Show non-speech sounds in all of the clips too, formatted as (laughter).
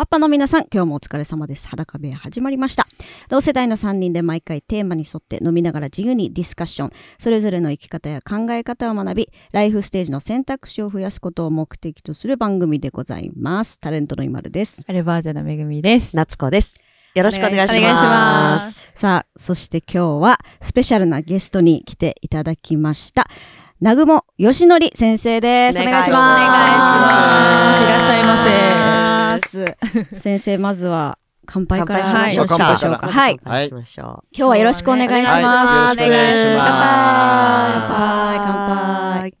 マッパの皆さん、今日もお疲れ様です。裸部屋始まりました。同世代の3人で毎回テーマに沿って飲みながら自由にディスカッション、それぞれの生き方や考え方を学び、ライフステージの選択肢を増やすことを目的とする番組でございます。タレントの今るです。アルバージャのめぐみです。夏子です。よろしくお願いします。ますさあ、そして今日はスペシャルなゲストに来ていただきました。南雲よしのり先生です。お願いします。お願いしますいらっしゃいませ。ます。先生、まずは乾杯からしまはいしょうか。はい。今はい。しましょ日はよろしくお願いします。はいよろしくお願いします乾杯、乾う。杯。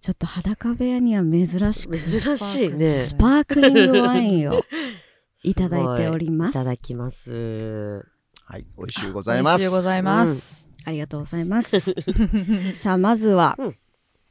ちょっと裸部屋には珍しく珍しいね。スパークリングワインをいただいておりまいたす。だきます。はい、美味しゅうございます。おございます。ありがとうございます。さあ、まずは、うん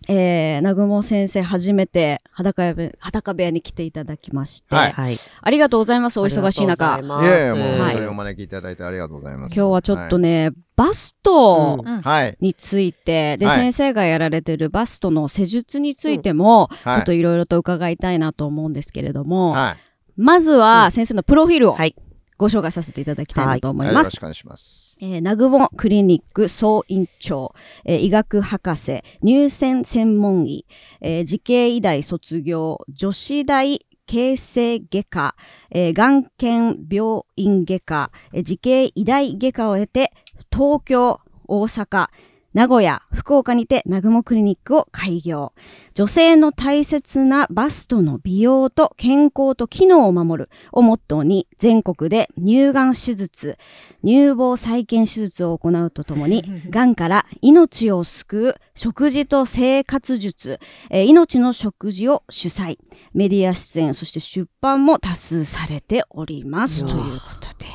えー、南雲先生、初めて裸部裸部屋に来ていただきまして、はいはい。ありがとうございます、お忙しい中。ありがとうごいざますやいや、もうはい本当にお招きいただいてありがとうございます。今日はちょっとね。ね、バストうんはい。について、で、はい先生がやられてるバストの施術についても、はいちょっといろいろと伺いたいなと思うんですけれども、はい。まずは先生のプロフィールをはいご紹介させていただきたいなと思いはいよます。ろしくお願いします。えー、南雲クリニック総院長、えー医学博士、乳腺専門医、えー慈恵医大卒業、女子大形成外科、えー、眼検病院外科、えー慈恵医大外科を経て、東京、大阪、名古屋、福岡にて南雲クリニックを開業。女性の大切なバストの美容と健康と機能を守るをモットーに全国で乳がん手術、乳房再建手術を行うとともに、(laughs) がんから命を救う食事と生活術、えー命の食事を主催、メディア出演、そして出版も多数されております。ということで。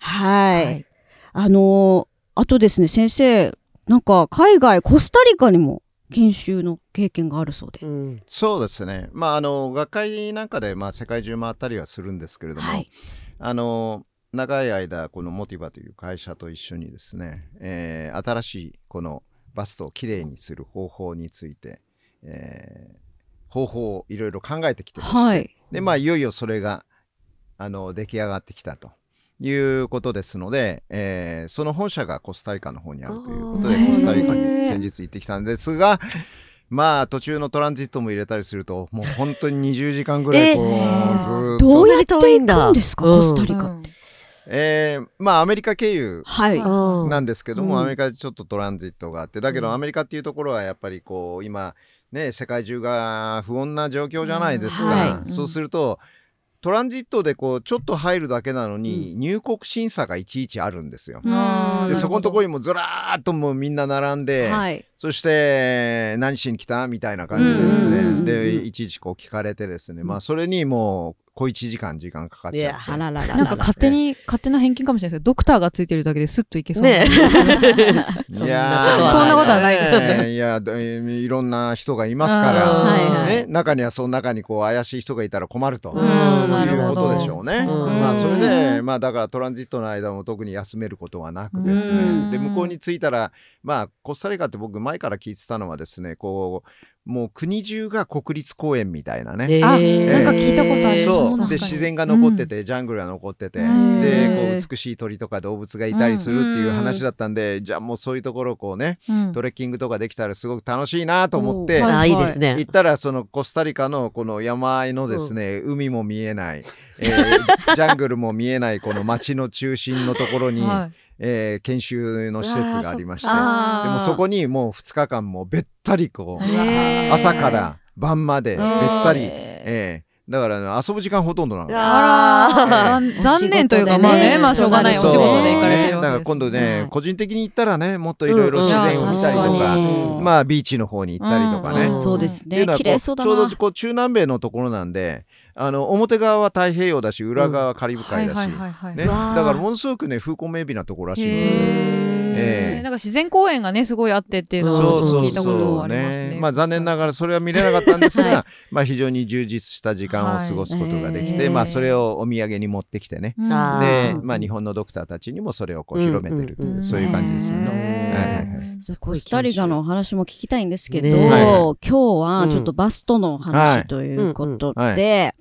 はい。はいあのーあとですね、先生、なんか海外、コスタリカにも研修の経験があるそうで。うん。そうですね。まあ、あの、学会なんかで、まあ、世界中回ったりはするんですけれども、はい。あの、長い間、このモティバという会社と一緒にですね、えー新しいこのバストをきれいにする方法について、えー方法をいろいろ考えてきてまして、はい。で、まあ、いよいよそれが、あの、出来上がってきたということですので、えーその本社がコスタリカの方にあるということで、コスタリカに先日行ってきたんですが、まあ、途中のトランジットも入れたりすると、もう本当に20時間ぐらい、こう、えーずーっと。どうやって行くんですか、うんコスタリカって。えーまあ、アメリカ経由はい。うんなんですけども、うん。アメリカでちょっとトランジットがあってだけどアメリカっていうところはやっぱりこう今ね世界中が不穏な状況じゃないですか、はい。そうするとトランジットでこうちょっと入るだけなのに、入国審査がいちいちあるんですよ。うん。でそこのところに、にもずらーっともうみんな並んで、はい。そして何しに来た？みたいな感じでですね、うんうんうんうんでいちいちこう聞かれてですね、まあそれにもう小1時間時間かかっちゃって。あらららら。なんか勝手に、勝手な偏見かもしれないですけど、ドクターがついてるだけでスッといけそう。(laughs) な。ねい。やーそんなことはないですね。いやでいろんな人がいますから、うん。はいはい。ね、中にはその中にこう怪しい人がいたら困るとうん。いうことでしょうね。うん。まあそれでまあだからトランジットの間も特に休めることはなくですうん。ねで向こうに着いたらまあコスタリカって僕前から聞いてたのはですねこうもう国中が国立公園みたいなね。あえー。なんか聞いたことありますそうで自然が残ってて、ジャングルが残ってて、うんでこう美しい鳥とか動物がいたりするっていう話だったんで、じゃあもうそういうところをこうねうん。トレッキングとかできたらすごく楽しいなと思って、おー。あ、いいですね。行。ったらそのコスタリカのこの山あいのですね、海も見えない、えー (laughs) ジャングルも見えないこの街の中心のところに、はい。えー研修の施設がありましてでもそこにもう2日間もべったりこう朝から晩までべったり、うんえーだから、ね、遊ぶ時間ほとんどなの。あら、え残残念というか、まあね、まあしょうがないお仕事で行かれてるわけです。だから今度ね、うん。個人的に行ったらねもっといろいろ自然を見たりとか、うんまあビーチの方に行ったりとかね、うんそうですね。綺麗そうだちょうどな。こう中南米のところなんであの表側は太平洋だし裏側はカリブ海だし、ね、だからものすごくね風光明媚なところらしいんですよ。なんか自然公園がね、すごいあってっていうのそうをそうそ聞いたことうありますね。ね。まあ残念ながらそれは見れなかったんですが、はまあ非常に充実した時間を過ごすことができて、はい。まあそれをお土産に持ってきてね。うん。あでー、まあ日本のドクターたちにもそれをこううん広めてるという、うんそういう感じですよね。コスタリカのお話も聞きたいんですけど、ねはいはい今日はちょっとバストの話ということで、はい。は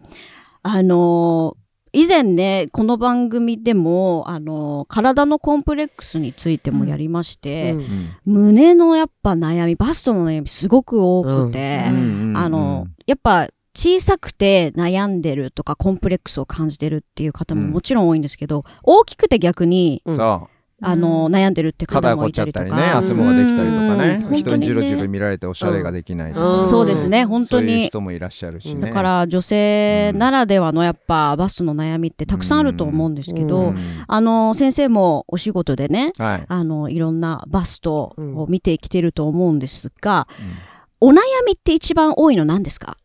あのー以前ねこの番組でもあの体のコンプレックスについてもやりまして、うん。うん。胸のやっぱ悩みバストの悩みすごく多くて、あのやっぱ小さくて悩んでるとかコンプレックスを感じてるっていう方ももちろん多いんですけど、大きくて逆にあの悩んでるって方肩が凝っちゃもいたりとかったりね汗もができたりとかね。うん。人にじろじろ見られておしゃれができないとうんかそうですね本当そういうに人もいらっしゃるしうん。ねだから女性ならではのやっぱバストの悩みってたくさんあると思うんですけど、あの先生もお仕事でねはい。あのいろんなバストを見てきてると思うんですが、うん。お悩みって一番多いの何ですか？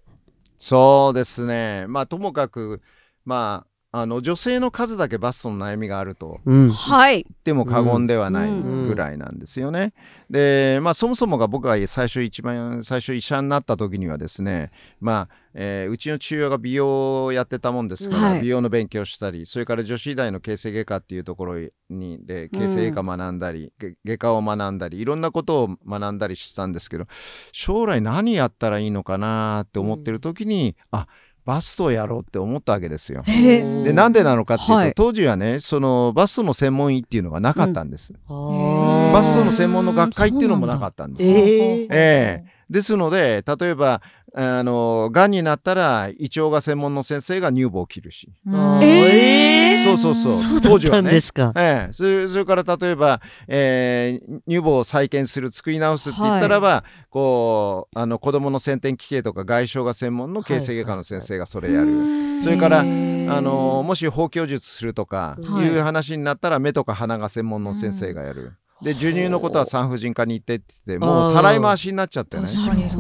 そうですね。まあともかくまああの女性の数だけバストの悩みがあると。言っても過言ではないうん。ぐらいなんですよね。でまあそもそもが僕が最初一番最初医者になった時にはですねまあ、えーうちの父親が美容をやってたもんですから、はい。美容の勉強したりそれから女子医大の形成外科っていうところにで形成外科学んだり、げ外科を学んだりいろんなことを学んだりしたんですけど将来何やったらいいのかなって思ってる時に、あバストをやろうって思ったわけですよ。へでなんでなのかっていうと、はい。当時はねそのバストの専門医っていうのがなかったんです、あーバストの専門の学会っていうのもなかったんですよ、えーええ。ですので例えばあのがんになったら胃腸が専門の先生が乳房を切るし、えー。そうそうそう。そう当時はねんですか。(laughs) ええ、それそれから例えば、えー乳房を再建する作り直すって言ったらば、こうあの子供の先天奇形とか外傷が専門の形成外科の先生がそれやる、それからあのもし包協術するとかはい。いう話になったら目とか鼻が専門の先生がやる。で授乳のことは産婦人科に行ってって言ってもうたらい回しになっちゃってね。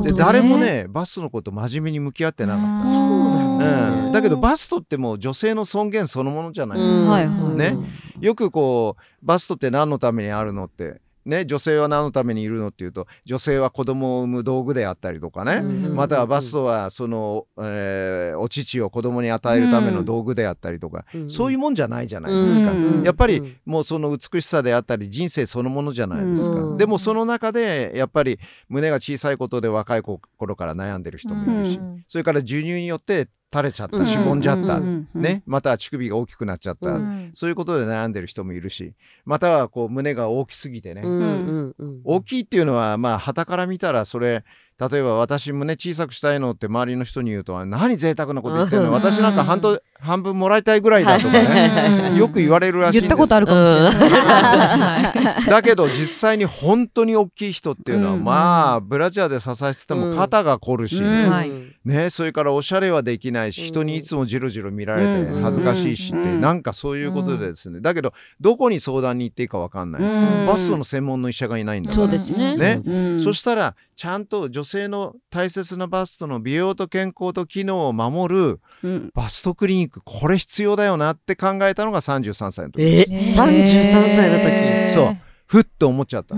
でだ誰もねバストのこと真面目に向き合ってなかった。そうなんですね。うん、だけどバストってもう女性の尊厳そのものじゃないですか。ね。よくこうバストって何のためにあるのってね女性は何のためにいるのっていうと女性は子供を産む道具であったりとかね、うんまたはバストはその、えーお乳を子供に与えるための道具であったりとか、うん。そういうもんじゃないじゃないですか。うんやっぱりもうその美しさであったり人生そのものじゃないですか、うん。でもその中でやっぱり胸が小さいことで若い頃から悩んでる人もいるし、うん。それから授乳によって垂れちゃった、うんしぼんじゃった、うんね、または乳首が大きくなっちゃった、うん。そういうことで悩んでる人もいるし。またはこう胸が大きすぎてね、うんうんうん大きいっていうのはまあ旗から見たらそれ例えば私胸小さくしたいのって周りの人に言うと何贅沢なこと言ってるのうん。私なんか半と半分もらいたいぐらいだとかね、うん。よく言われるらしいんです。言ったことあるかもしれない。はいだけど実際に本当に大きい人っていうのは、うん。まあブラジャーで支えてても肩が凝るし、ね、それからおしゃれはできないし人にいつもじろじろ見られてうん恥ずかしいしって、うん。なんかそういうことでですね、だけどどこに相談に行っていいか分かんない、うん。バストの専門の医者がいないんだから。そうですね。そしたらちゃんと女性の大切なバストの美容と健康と機能を守るうん。バストクリニックこれ必要だよなって考えたのが33歳の時。え、ね33歳の時。そう。ふっと思っちゃった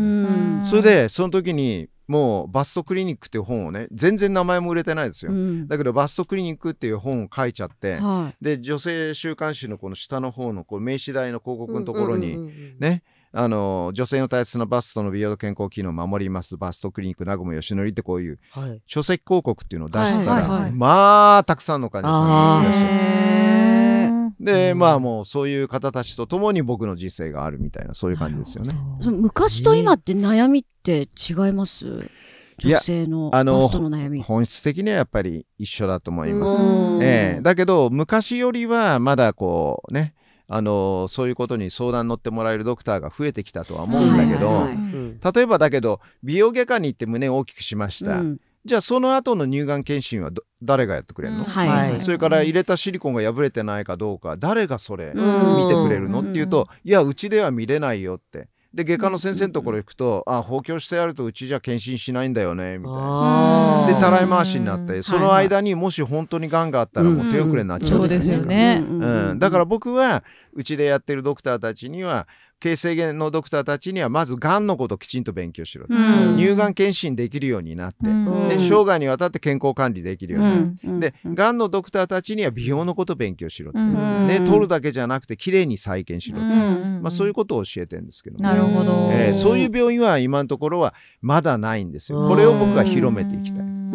それでその時にもうバストクリニックっていう本をね全然名前も売れてないですよ、うん。だけどバストクリニックっていう本を書いちゃって、はで女性週刊誌のこの下の方のこう名刺台の広告のところに、うんうんうんうん。ねあの女性の大切なバストの美容と健康機能を守ります。バストクリニック南雲義則ってこういうはい。書籍広告っていうのを出したら、はいはいはい。まあたくさんの患者さんがいらっしゃる。で、うんまあもうそういう方たちと共に僕の人生があるみたいなそういう感じですよね。昔と今って悩みって違います？女性のあのバストの悩み。本質的にはやっぱり一緒だと思います。うん。ええ。だけど昔よりはまだこうねあのそういうことに相談乗ってもらえるドクターが増えてきたとは思うんだけど、はいはいはいうん。例えばだけど美容外科に行って胸を大きくしました、うん。じゃあその後の乳がん検診はど誰がやってくれるの、はい。はい。それから入れたシリコンが破れてないかどうか誰がそれうん。見てくれるの？うんっていうといやうちでは見れないよってで外科の先生のところ行くとあ包協してあるとうちじゃ検診しないんだよねみたいな。でたらい回しになってうん。その間にもし本当にがんがあったらもう手遅れになっちゃうそうですよ。ねうん、だから僕はうちでやってるドクターたちには形成外のドクターたちにはまずがんのことをきちんと勉強しろと、うん。乳がん検診できるようになって、うん。で生涯にわたって健康管理できるようになる、うん。でがんのドクターたちには美容のことを勉強しろって、うん。ね、取るだけじゃなくてきれいに再建しろって、うん。まあ、そういうことを教えてるんですけども、なるほど。えーそういう病院は今のところはまだないんですよ。うん。これを僕は広めていきたい。うん。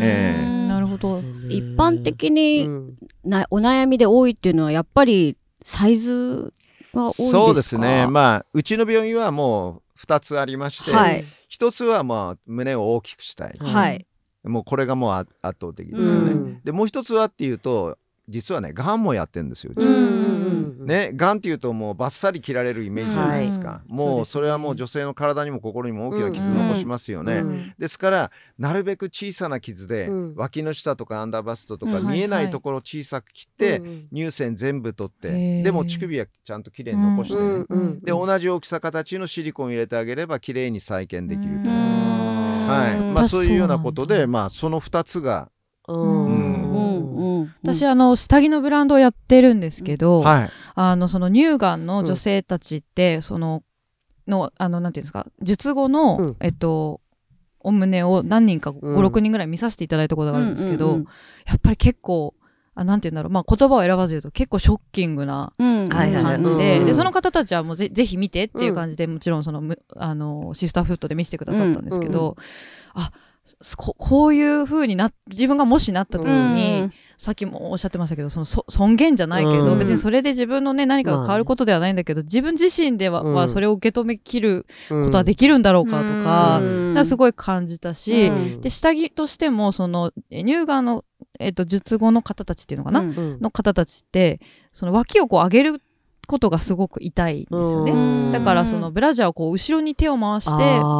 えなるほほど。一般的にうん。なお悩みで多いっていうのはやっぱりサイズが多いですか？そうですね。まあ、うちの病院はもう2つありまして、はい1つはまあ胸を大きくしたい。はい。もうこれがもうあ圧倒的ですよね。うんで、もう1つはっていうと、実はね、がんもやってるんですよ。ね、がんっていうともうバッサリ切られるイメージじゃないですか、うんもうそれはもう女性の体にも心にも大きな傷残しますよね、うん。ですからなるべく小さな傷で、うん。脇の下とかアンダーバストとかうん。見えなはいはいいところを小さく切って、うん乳腺全部取って、でも乳首はちゃんときれいに残してね、うんうんで同じ大きさ形のシリコンを入れてあげればきれいに再建できると、うん。はい。うんまあ、そういうようなことで、まあ、その2つが、うんうん。うんうん私、あの、下着のブランドをやってるんですけど、はい。あの、その乳がんの女性たちって、その、の、あの、なんていうんですか、術後の、うん。えっと、お胸を何人か5、うん。6人ぐらい見させていただいたことがあるんですけど、うんうんやっぱり結構、あなんて言うんだろう、まあ言葉を選ばず言うと結構ショッキングな感じで、うんで、その方たちはもうぜぜひ見てっていう感じで、もちろんその、むあの、シスターフットで見せてくださったんですけど、あ、すここういう風にな、自分がもしなった時に、さっきもおっしゃってましたけど、そのそ尊厳じゃないけど、うん。別にそれで自分のね、何かが変わることではないんだけど、自分自身では,、うんはそれを受け止めきるうん。ことはできるんだろうかとか、かすごい感じたし、うん。で、下着としても、その、え乳がんの、えっ、と、術後の方たちっていうのかな、の方たちって、その脇をこう上げることがすごく痛いんですよね。うん。だから、そのブラジャーをこう後ろに手を回して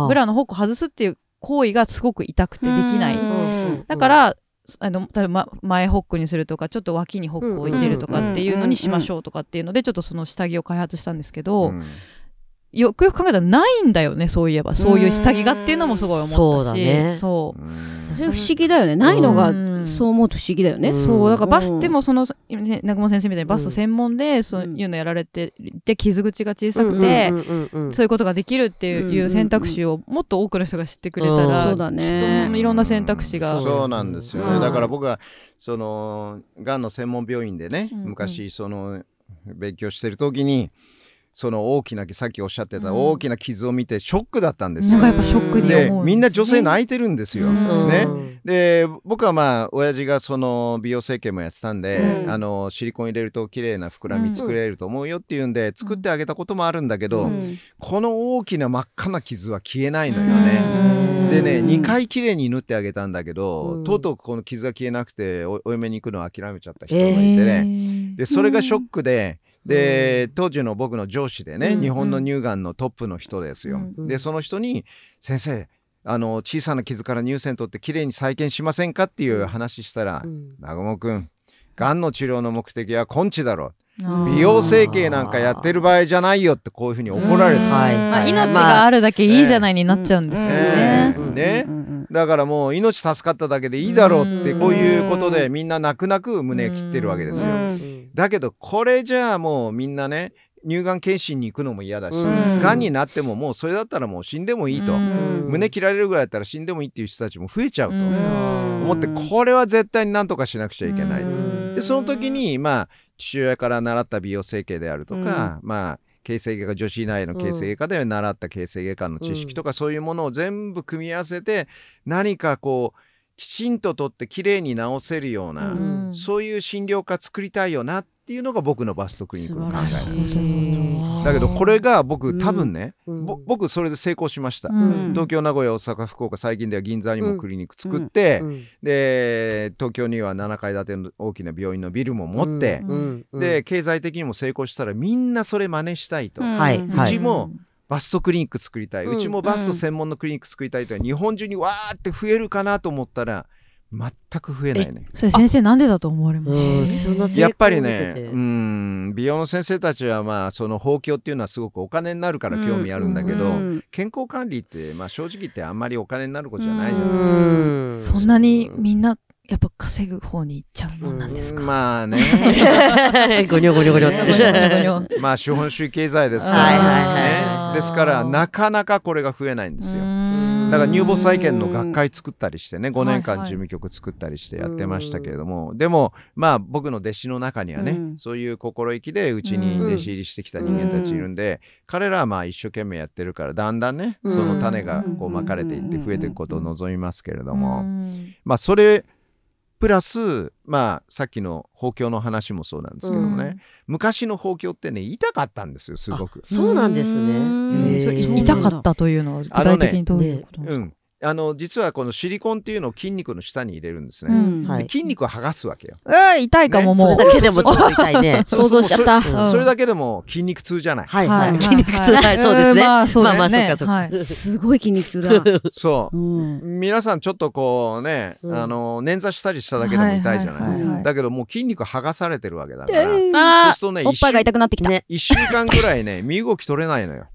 ブラのホックを外すっていう行為がすごく痛くてできない。うん。だから、あの、例えば前ホックにするとか、ちょっと脇にホックを入れるとかっていうのにしましょうとかっていうので、ちょっとその下着を開発したんですけど、うん。よくよく考えたらないんだよね、そういえば。そういう下着がっていうのもすごい思ったし。そうだね。そう。うん。それ不思議だよね。ないのがうん。そう思うと不思議だよね。うん。そう、だからバス、うん。でもその、ね、南雲先生みたいにバスト専門で、そううんいうのやられて、で、傷口が小さくて、うんうんうんうんそういうことができるっていう,、うんうんうん。選択肢をもっと多くの人が知ってくれたうん。ら、そうだね。いろんな選択肢が。そうなんですよね、うん。だから僕はそのがんの専門病院でね、うんうん。昔その勉強してる時にその大きなさっきおっしゃってたうん。大きな傷を見てショックだったんですよ、なんかやっぱショックにで思う、みんな女性泣いてるんですよ、うん。ね。うん。で僕はまあ親父がその美容整形もやってたんで、うん。あのシリコン入れると綺麗な膨らみ作れると思うよっていうんで、作ってあげたこともあるんだけど、うん。この大きな真っ赤な傷は消えないのよね。うん。でね、うん。2回綺麗に縫ってあげたんだけど、うん。とうとうこの傷が消えなくておお嫁に行くのを諦めちゃった人がいえてね、ねでそれがショックで、で当時の僕の上司でね、うん日本の乳がんのトップの人ですよ、うんでその人に「先生あの小さな傷から乳腺取ってきれいに再建しませんか?」っていう話したらうん「南雲君がんの治療の目的は根治だろ。うん美容整形なんかやってる場合じゃないよ」ってこういうふうに怒られてまあ、はい。命があるだけいいじゃないになっちゃうんですよね。うん。ね。うん。うん。だからもう命助かっただけでいいだろうってうんこういうことでみんな泣く泣く胸切ってるわけですよ。だけどこれじゃあもうみんなね乳がん検診に行くのも嫌だし、うん。がんになってももうそれだったらもう死んでもいいと、うん。胸切られるぐらいだったら死んでもいいっていう人たちも増えちゃうと、うん。思ってこれは絶対になんとかしなくちゃいけない。うん。でその時にまあ父親から習った美容整形であるとか、まあ形成外科女子医内の形成外科で習った形成外科の知識とか、そういうものを全部組み合わせて何かこうきちんととってきれいに治せるような、うん。そういう診療科作りたいよなっていうのが僕のバストクリニックの考え。素晴らしい。いだけどこれが僕、うん多分ね、うん。ぼ僕それで成功しました、うん。東京名古屋大阪福岡最近では銀座にもクリニック作って、うん。で東京には7階建ての大きな病院のビルも持って、うん。うん。で経済的にも成功したらみんなそれ真似したいと、うんはい。うちもバストクリニック作りたい、ううんちもバスト専門のクリニック作りたいと日本中にわーって増えるかなと思ったら全く増えないね。それ先生なんでだと思われます？やっぱりねて、うん、美容の先生たちはまあその包協っていうのはすごくお金になるから興味あるんだけど、うん。健康管理ってまあ正直言ってあんまりお金になることじゃないじゃうないうん。そんなにみんなやっぱ稼ぐ方に行っちゃうもんなんですか、うん。まあね。(laughs) ゴニョゴニョゴニョって。(laughs) ねまあ資本主義経済ですから、はいはいはい。ね、ですからなかなかこれが増えないんですよ。だから乳房再建の学会作ったりしてね5年間事務局作ったりしてやってましたけれども、でもまあ僕の弟子の中にはね、うん。そういう心意気でうちに弟子入りしてきた人間たちいるんで、彼らはまあ一生懸命やってるからだんだんね、うん。その種がこうまかれていって増えていくことを望みますけれども、うん。まあそれププラスまあさっきの包協の話もそうなんですけどもね、昔の包協ってね痛かったんですよすごく。そうなんですね。痛かったというのは具体的にどういうことですか？うん、あの実はこのシリコンっていうのを筋肉の下に入れるんですね。うんはいで筋肉を剥がすわけよ。えー痛いかもねもうそれだけでもちょっと痛いね。想像しちゃった。うんそれだけでも筋肉痛じゃない。はいははいい。筋肉痛はいそうですね。まあそうまあまあそうかそうかはいすごい筋肉痛だ。(laughs) そうう。ん。皆さんちょっとこうね、うんあの捻挫したりしただけでも痛いじゃない。ははははだけどもう筋肉剥がされてるわけだから、そうあするとねーおっぱいが痛くなってきた。ね。一週間ぐらいね身動き取れないのよ。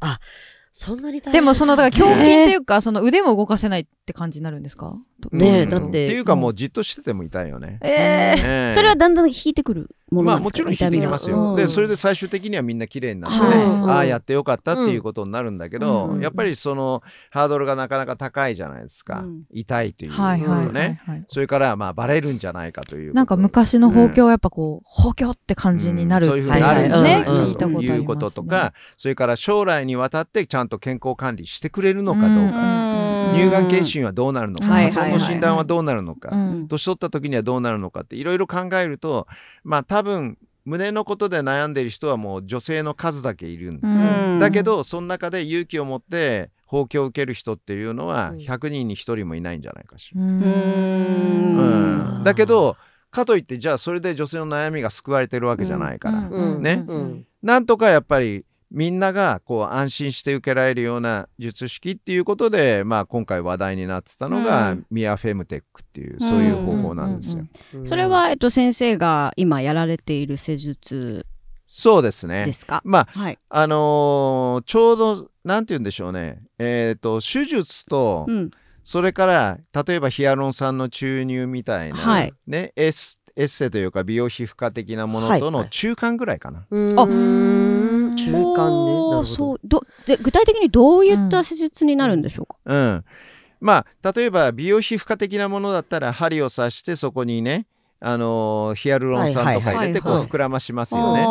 そんなに大変でもそのだから胸筋っていうかその腕も動かせないって感じになるんですか？うんねえだってっていうかもうじっとしてても痛いよね。ええええ。それはだんだん引いてくるものまあなんですか？もちろん引いてきますよ。でそれで最終的にはみんな綺麗になってね、はい。ああやってよかったっていうことになるんだけど、うんやっぱりそのハードルがなかなか高いじゃないですか、うん。痛いということね、はいはいはいはい。それからまあバレるんじゃないかというなんか昔の包協はやっぱこう包協って感じになる。うんそういうふうになるんじゃないかはいはい。聞いたことありますね。ということとか、それから将来にわたってちゃんと健康管理してくれるのかどうか、うん。乳がん検診はどうなるのか、はい発想の診断はどうなるのか、うん。年取った時にはどうなるのかっていろいろ考えるとまあ多分胸のことで悩んでいる人はもう女性の数だけいるんだ、うん。だけどその中で勇気を持って放棄を受ける人っていうのはうん。100人に1人もいないんじゃないかしら。ううん。うん。だけどかといってじゃあそれで女性の悩みが救われてるわけじゃないから、うん。ね。うん。なんとかやっぱりみんながこう安心して受けられるような術式っていうことで、まあ、今回話題になってたのが、うんミアフェムテックっていうそういう方法なんですよ。うんそれは、えっと、先生が今やられている施術そうですねですか？まあはい。あのーちょうどなんて言うんでしょうねえっ、と手術と、うん。それから例えばヒアルロン酸の注入みたいな、はいね、エスエッセというか美容皮膚科的なものとはいはいの中間ぐらいかな。うあーん中間ね。なるほど。そう。どで具体的にどういった施術になるんでしょうか、うん、まあ例えば美容皮膚科的なものだったら針を刺してそこにね、あのーヒアルロン酸とか入れてこう膨らましますよね。で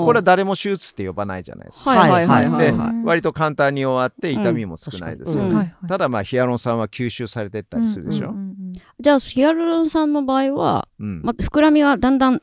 これは誰も手術って呼ばないじゃないですか。はいはいはいはい、で割と簡単に終わって痛みも少ないですよね。ただまあヒアルロン酸は吸収されてったりするでしょ。うんうんうんじゃあヒアルロン酸の場合は、うん。ま、膨らみがだんだん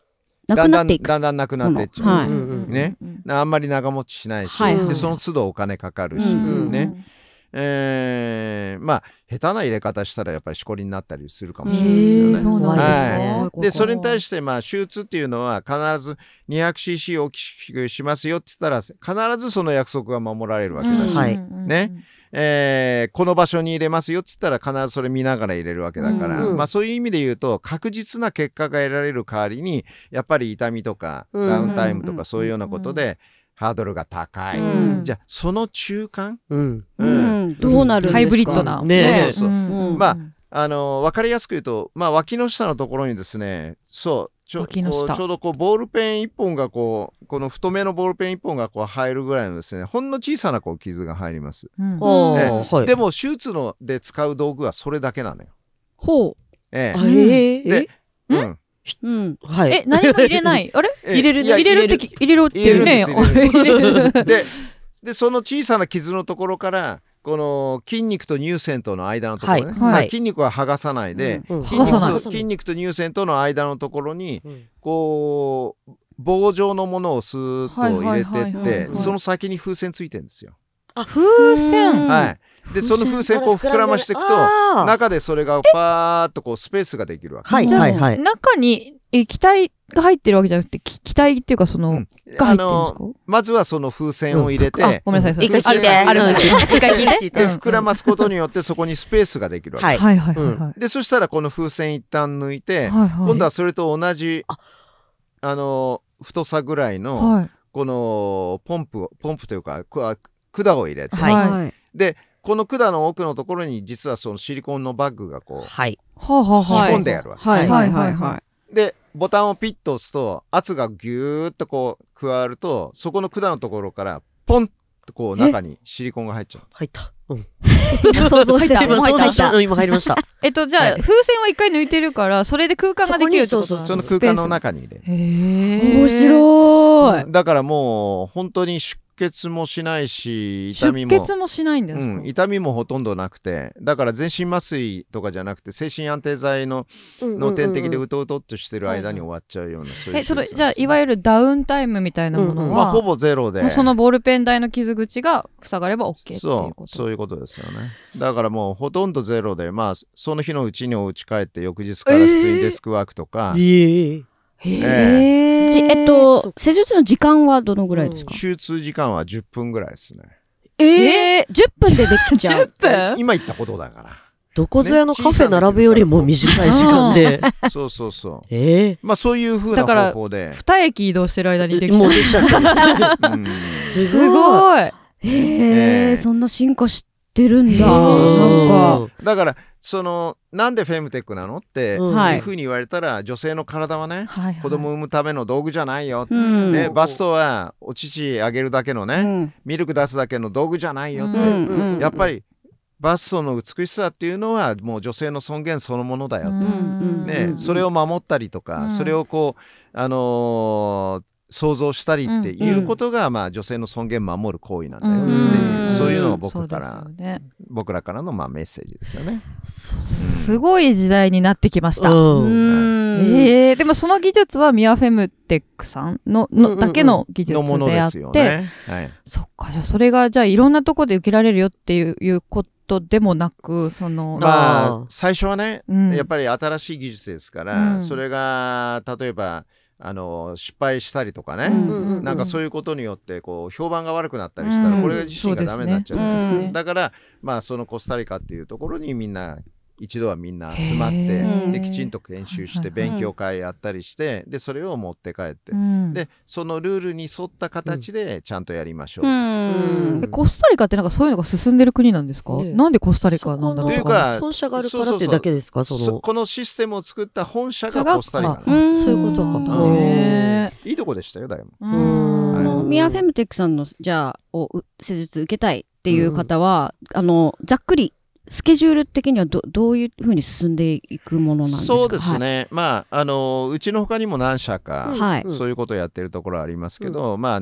なだんだんくなっていく。だんだんなくなっていっちゃう。ね。うん。あんまり長持ちしないし、はいはい。でその都度お金かかるし、うんね、えーまあ下手な入れ方したらやっぱりしこりになったりするかもしれへないですよね。はい。でそれに対ししてまあ手術っていうのは必ず 200cc 大きくしますよって言ったら必ずその約束が守られるわけだし、はいねえーこの場所に入れますよって言ったら必ずそれ見ながら入れるわけだから、うんまあ、そういう意味で言うと確実な結果が得られる代わりにやっぱり痛みとかうんダウンタイムとうんかそういうようなことでハードルが高い。うん。じゃあその中間、うん。うん。どうなるんですか？ハイブリッドな。ねそうそうそう。うん。まああの分かりやすく言うと、まあ、脇の下のところにですねそうちょ脇の下。こうちょうどこうボールペン1本がこうこの太めのボールペン1本がこう入るぐらいのですねほんの小さなこう傷が入ります。うん。はい。でも手術ので使う道具はそれだけなのよ。ほえあ、ええでえうん。う、うん、はい。え何も入れない？あれ？(laughs) え入れる入れるってき入れろってね。入れる。(laughs) ででその小さな傷のところからこの筋肉と乳腺との間のところね、はい。はい。筋肉は剥がさないで、うん筋肉剥がさない。と筋肉と乳腺との間のところにうん。こう棒状のものをスーッと入れてってその先に風船ついてるんですよ。風船？はい、でその風船こう膨らましていくと中でそれがパーッとこうスペースができるわけ。はい。じゃあはいはい。中に液体が入ってるわけじゃなくてき気体っていうかそのうん。が入ってるんですあのかまずはその風船を入れて、あごめんなさい一回聞いて。一回聞いてでうん。膨らますことによってそこにスペースができるわけ。はい。はいはいはいはい。でそしたらこの風船一旦抜いて、はいはい。今度はそれと同じあ。の太さぐらいのはい。このポンプをポンプというかく管を入れて、はい。はい。でこの管の奥のところに実はそのシリコンのバッグがこうはい。はあはあ仕はあ。込んであるわけ。はいはい。はい。でボタンをピッと押すと圧がギューッとこう加わるとそこの管のところからポンとこう中にシリコンが入っちゃう。入った。うん。い想像してた今入った今入りました。えっとじゃあはい風船は一回抜いてるからそれで空間ができるってことそその空間の中に入れる。へえ面白いだからもう本当に出血もしないし痛み出も血もしないんですか、うん、痛みもほとんどなくて。だから全身麻酔とかじゃなくて精神安定剤のの点滴でうとうとっとしてる間に終わっちゃうようなそういうえそれじゃあいわゆるダウンタイムみたいなものは、まあほぼゼロで。そのボールペン台の傷口が塞がれば OK っていうそうこと？そういうことですよね。だからもうほとんどゼロでまあその日のうちにお家帰って翌日から普通にデスクワークとか、えーじえっと施術の時間はどのぐらいですか、手術時間は10分ぐらいですね。えー、10分でできちゃう？(laughs) 10分？(laughs) 今言ったことだかどこぞやのカフェ並ぶよりも短い時間で。ら (laughs) そうそうそう。ええまあそういう風なだから方法で二駅移動してる間にできちゃう。もうできちゃってる。うん。すすごい。へええー。そんな進化してるんだ。へー。そうそうなんか。そうだからそのなんでフェムテックなのってうん。はい。いうふうに言われたら女性の体はねはいはい。子供を産むための道具じゃないよ、うん。ね、バストはお乳あげるだけのね、うん。ミルク出すだけの道具じゃないよって、うんうんやっぱりバストの美しさっていうのはもう女性の尊厳そのものだよと、んねうん。それを守ったりとか、うん。それをこう、あのー想像したりっていうことが、まあ、女性の尊厳守る行為なんだよっていう、うんそういうのを僕から、よね。僕らからのまあメッセージですよね。すごい時代になってきました、うえー、でもその技術はミアフェムテックさんののだけの技術のものであって、ですよね。はい、そっかじゃあそれがじゃあいろんなとこで受けられるよっていういうことでもなくその、まあ最初はね、うん。やっぱり新しい技術ですから、うん。それが例えばあの失敗したりとかね、なんかそういうことによってこう評判が悪くなったりしたら、うん。これ自身がダメになっちゃうんですね。だからまあそのコスタリカっていうところにみんな一度はみんな集まってできちんと研修して勉強会やったりしてでそれを持って帰って、うん。でそのルールに沿った形でちゃんとやりましょう、うん。えコスタリカってなんかそういうのが進んでる国なんですか、ねなんでコスタリカなんだろう？というか本社があるからってだけですか？その。そこのシステムを作った本社ががコスタリカなんあです。そういうことか。うん。へいいとこでしたよだいぶ。ミアフェムテックさんのじゃあをう施術受けたいっていう方は、あのざっくりスケジュール的にはどどういうふうに進んでいくものなんですか？そうですね、まああのうちの他にも何社か、はい。そういうことをやってるところありますけど、まあ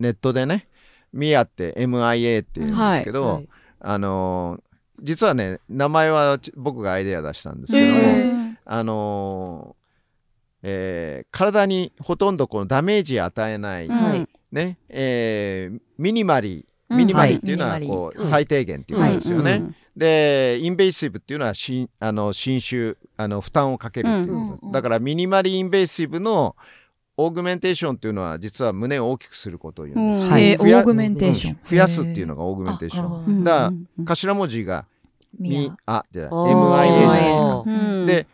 ネットでねミアって MIA っていうんですけど、はい。あの実はね名前はち僕がアイデア出したんですけどあのえー体にほとんどこのダメージ与えない、うん。はい。ねえー minimally うん minimally っていうのははい。こう、うん最低限っていうことですよね。で invasive っていうのはしあの侵襲あの負担をかけるっていうことです、うんだから minimally invasive の augmentation っていうのは実は胸を大きくすることを言うんです、うん。はい。 augmentation、増やすっていうののが augmentation。うん。だからうん頭文字がミあじゃ MIA じゃないですか。うんで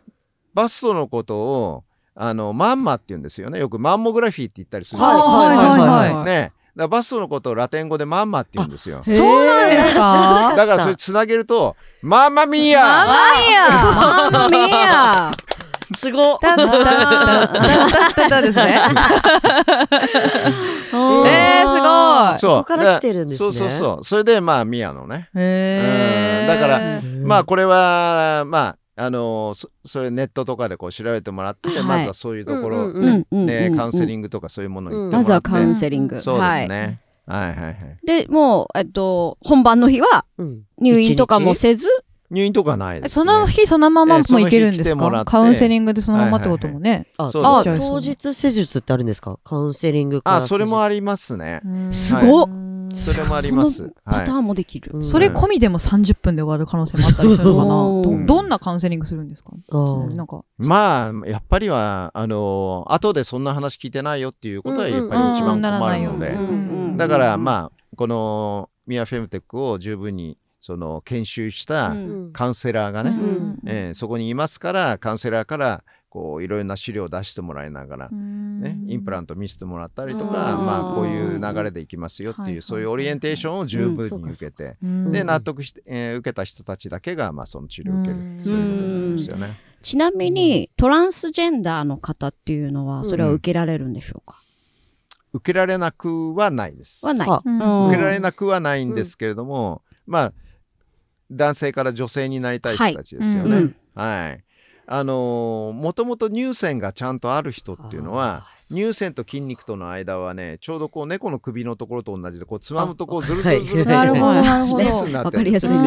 バストのことをあのマンマって言うんですよね。よくマンモグラフィーって言ったりするじゃないですか、はい。はい。はい。はい。ねだからバストのことをラテン語でマンマって言うんですよ。そうなんですか？だからそれつなげるとマンマミーヤママや。マンマミーヤすごっ。タッタッタッタッタッタッタですね。えー、すごい。そうここから来てるんですねそうそうそうそれでまあミヤのねへーうんだからうんまあこれはまああのそそれネットとかでこう調べてもらって、はい。まずはそういうところうんうんうん。でカウンセリンングとかそういうものに行ってまもらって、ずはカウンセリング。そうですはいね、はい、はいはい。でもうえっと本番の日はうん。入院とかもせず？入院とかないです、ね、その日そのままもいけるんですか？カウンセリングでそのままってこともね。あそうあです。当日施術ってあるんですか？カウンセリングからあそれもあありますね。すごっそれもあります。パターンもできる、うん。それ込みでも30分で終わる可能性もあったりするの？かなどどんなカウンセリングするんですか？あーなんか。まあやっぱりはあの後でそんな話聞いてないよっていうことはやっぱり一番困るので、だからまあこのミアフェムテックを十分にその研修したうん。カウンセラーがね、ん。えーそこにいますからカウンセラーからこういろいろな資料を出してもらいながら、ね、インプラント見せてもらったりとか、うんまあ、こういう流れでいきますよっていう、はいそういうオリエンテーションを十分に受けて、でうん。納得して、えー受けた人たちだけが、まあ、その治療を受ける、うん。そういうことなんですよね。ちなみにトランスジェンダーの方っていうのはそれは受けられるんでしょうか、受けられなくはないです。はない、あうん。受けられなくはないんですけれども、まあ男性から女性になりたい人たちですよね。はい。うん。はい。あのーもともと乳腺がちゃんとある人っていうのは乳腺と筋肉との間はねちょうどこう猫の首のところと同じでこうつまむとこうずるずるずる (laughs) スペースになってるんですよいい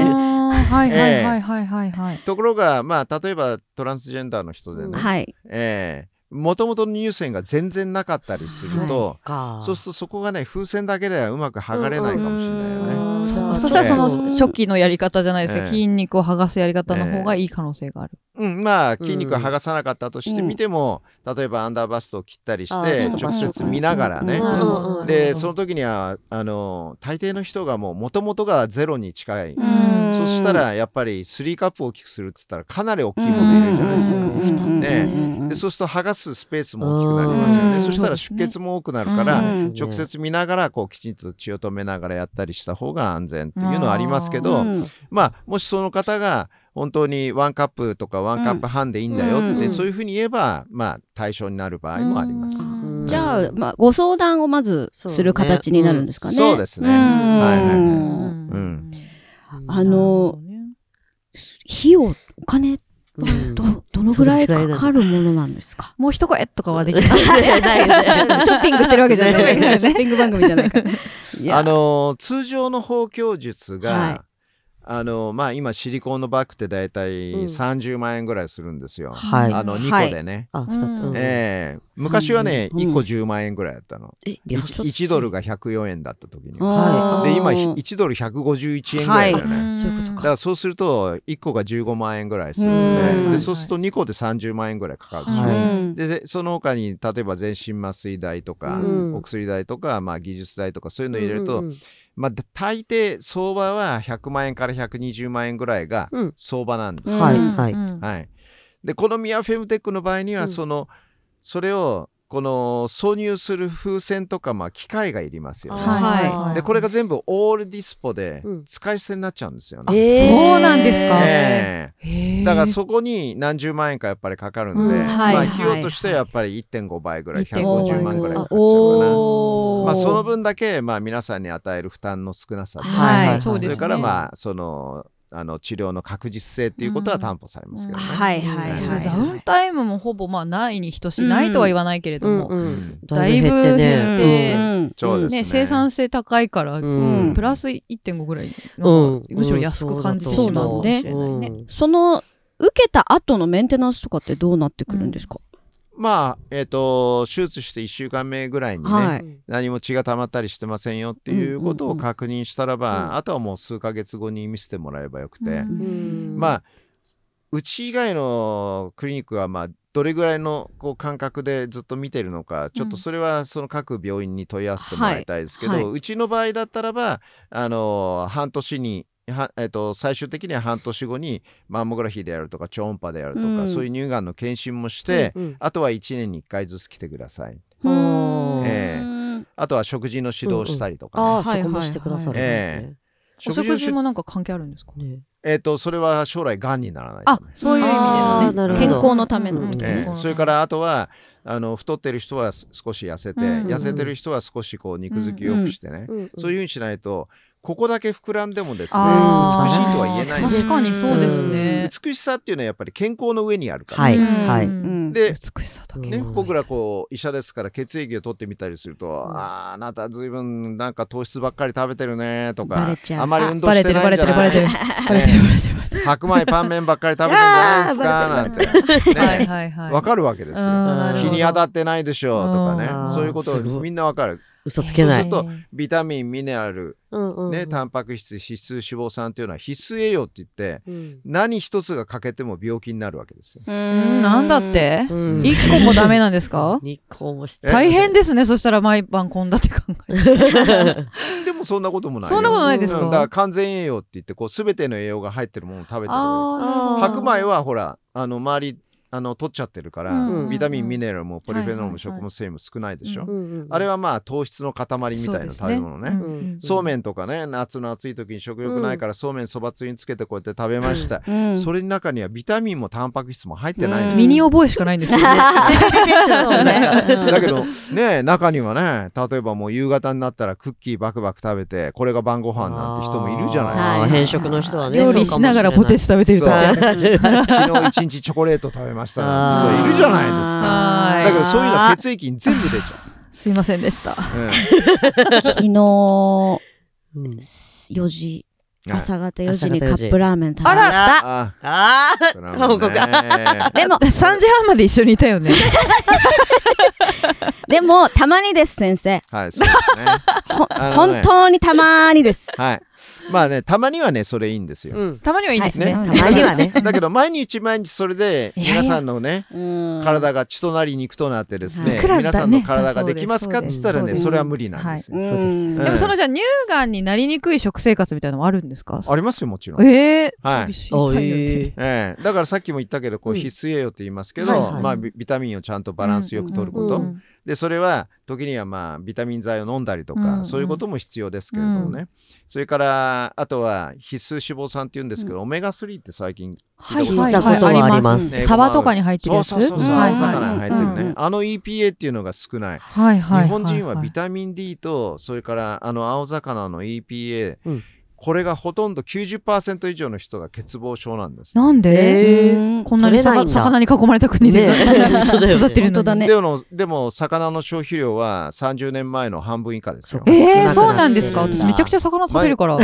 はいはいはいはい。はい。ところがまあ例えばトランスジェンダーの人でね、はい。ええ。もともとの乳腺が全然なかったりするとか。そうするとそこがね風船だけではうまく剥がれないかもしれないよね。うんそうんそしたらその初期のやり方じゃないですけど、ええ。筋肉を剥がすやり方の方がいい可能性がある。うん、まあ筋肉は剥がさなかったとしてうんみても、例えばアンダーバストを切ったりしあてー直接見ながらね、うん。うんうんでその時にはあの大抵の人がもう元々がゼロに近い、うん。そしたらやっぱり3カップを大きくするっつったらかなり大きいものいるじゃないですか。うん。ね。でそうすると剥がすスペースも大きくなりますよね。うん。そしたら出血も多くなるから、うん。直接見ながらこうきちんと血を止めながらやったりした方が安全っていうのはありますけど、うん。まあもしその方が本当にワンカップとかワンカップ半でいいんだよって、うん。そういうふうに言えばまあ対象になる場合もあります。うん。じゃあ、まあ、ご相談をまずする形になるんですかね。そうですね。ん。はいはいはい。うん。あの費用、お金、のぐらいかかるものなんですか？もう一声とかはできない。(laughs) ショッピングしてるわけじゃない。(laughs) ねショッピング番組じゃないから。あの通常の包協術が、はいあのまあ今シリコンのバッグって大体うん。30万円ぐらいするんですよ。はい。あの2はい。個でね。あ、二つ。うん。ええ。昔はね、うん1個10万円ぐらいだったの。え、いやちょっと 1, ドルが104円だった時には。あーで今1ドル151円ぐらいだよね。はい。そういうことか。だからそうすると1個が15万円ぐらいするんうん。ででそうすると2個で30万円ぐらいかかるでしょ。はい。うん。でその他に例えば全身麻酔代とか、うん。お薬代とか、まあ、技術代とかそういうのを入れると、うんうんまあ、大抵相場は100万円から120万円ぐらいがうん相場なんです。うんはい、はい。はい、でこのミアフェムテックの場合には、うんそのそれをこの挿入する風船とか、まあ、機械がいりますよね。はい。でこれが全部オールディスポでうん。使い捨てになっちゃうんですよね。えー。そうなんですか。えー。だからそこに何十万円かやっぱりかかるんで、うんまあはい。はい費用としてはやっぱり1.5倍ぐらい1.5 150万ぐらいかかっちゃうかな。まあその分だけまあ皆さんに与える負担の少なさと、はいはいそうですね。それからまあそのあの治療の確実性っていうことは担保されますけどね。はいはいはい。はいダウンタイムもほぼまあないに等しい、ないとは言わないけれども、うんうん。うん。だいぶ減ってうん。そうですね。ね、生産性高いから、うん。プラス1.5ぐらいうん。むしろ安く感じてしまうかもしれないね。その受けた後のメンテナンスとかってどうなってくるんですか、まあえっ、と手術して1週間目ぐらいにね、はい。何も血が溜まったりしてませんよっていうことを確認したらば、うん。あとはもう数ヶ月後に見せてもらえばよくて、うんまあうち以外のクリニックはまあどれぐらいのこう感覚でずっと見てるのかちょっとそれはその各病院に問い合わせてもらいたいですけど、はい。はい。うちの場合だったらばあの半年にはえっと最終的には半年後にマンモグラフィーであるとか超音波であるとか、うん。そういう乳がんの検診もして、うん。あとは1年に1回ずつ来てください。うんえあとは食事の指導したりとかね、ああ、はいそこもしてくださるんですね。お食事のし食事もなんか関係あるんですか？ね。えっとそれは将来がんにならないたあめ、そういう意味であのね。健康のためのうんね、ええ。それからあとはあの太ってる人はす少し痩せて、うん痩せてる人は少しこう肉付きよくしてね、うん。そういうふうにしないとここだけ膨らんでもですね美しいとは言えない。んです確かにそうですね。美しさっていうのはやっぱり健康の上にあるから、はいうん。はい。うんで美しさだけ。ねうん僕らこう医者ですから血液を取ってみたりすると、あああなたずいぶんなんか糖質ばっかり食べてるねとかあまり運動してないんじるバレてるバゃない？レてるバレてる。バレてる (laughs) バレてる。白米パン麺ばっかり食べてんじゃないですかなんて。はいねはいはい。わかるわけですよ。日に当たってないでしょうとかね。うん。そういうことみんなわかる嘘つけない。そうするとビタミンミネラル、うんうんね、タンパク質脂質脂肪酸っていうのは必須栄養って言ってうん。何一つが欠けても病気になるわけですよ。うん。なんだって？うん。一個もダメなんですか？(laughs) 日光も大変ですね。そしたら毎晩献立考えて。(laughs) でもそんなこともないよ。そんなことないですか？うん。だから完全栄養って言ってこう全ての栄養が入ってるものを食べてる。白米はほらあの周りあの取っちゃってるから、うん。ビタミンミネラルもポリフェノールも食物繊維も少ないでしょ、あれはまあ糖質の塊みたいな食べ物ね。そうですね。そうめんとかね夏の暑い時に食欲ないからそうめんそばつゆにつけてこうやって食べました、うん。それの中にはビタミンもタンパク質も入ってないん。身に覚えしかないんですよね。(laughs) だけどね中にはね例えばもう夕方になったらクッキーバクバク食べてこれが晩ご飯なんて人もいるじゃないですか。はい。変色の人はね料理しながらポテチ食べてると。昨日一日チョコレート食べましたなんて人いるじゃないですか。はいだけどそういうのは血液に全部出ちゃすいませんでした。う。昨日うん4時うん朝方4時に朝方4時カップラーメン食べました。ああそれはもうねでも3時半まで一緒にいたよね。(laughs) でもたまにです先生。はいそうですね本当にたまにです。はい。(laughs) まあねたまにはねそれいいんですよ。うん。たまにはいいですね。はい。たまにはね。(laughs) だけど毎日毎日それで皆さんのねうん。体が血となり肉となってですね皆さんの体ができますか？ねっつったらねそれは無理なんですよ。うん。そうでもそのじゃあ乳がんになりにくい食生活みたいなのもあるんですか？ありますよもちろん。ええはい。えええ。だからさっきも言ったけどこううん。必須栄養って言いますけど、はいはい。まあビビタミンをちゃんとバランスよく取ること、うんでそれは時にはまあビタミン剤を飲んだりとか、うんそういうことも必要ですけれどもね、それからあとは必須脂肪酸って言うんですけど、オメガ3って最近はい聞いたことはあります。ねサバとかに入ってるやつ？そうそうそう、はい。青魚に入ってるね、うんうんあの EPA っていうのが少ない、はいはい。日本人はビタミン D とそれからあの青魚の EPA、うんこれがほとんど90%以上の人が欠乏症なんです。なんで、えうんこんなに魚に囲まれた国で、ね (laughs) 育ってるのだね。でもでも魚の消費量は30年前の半分以下ですよ。えー、そうなんですか？うん。私めちゃくちゃ魚食べるから。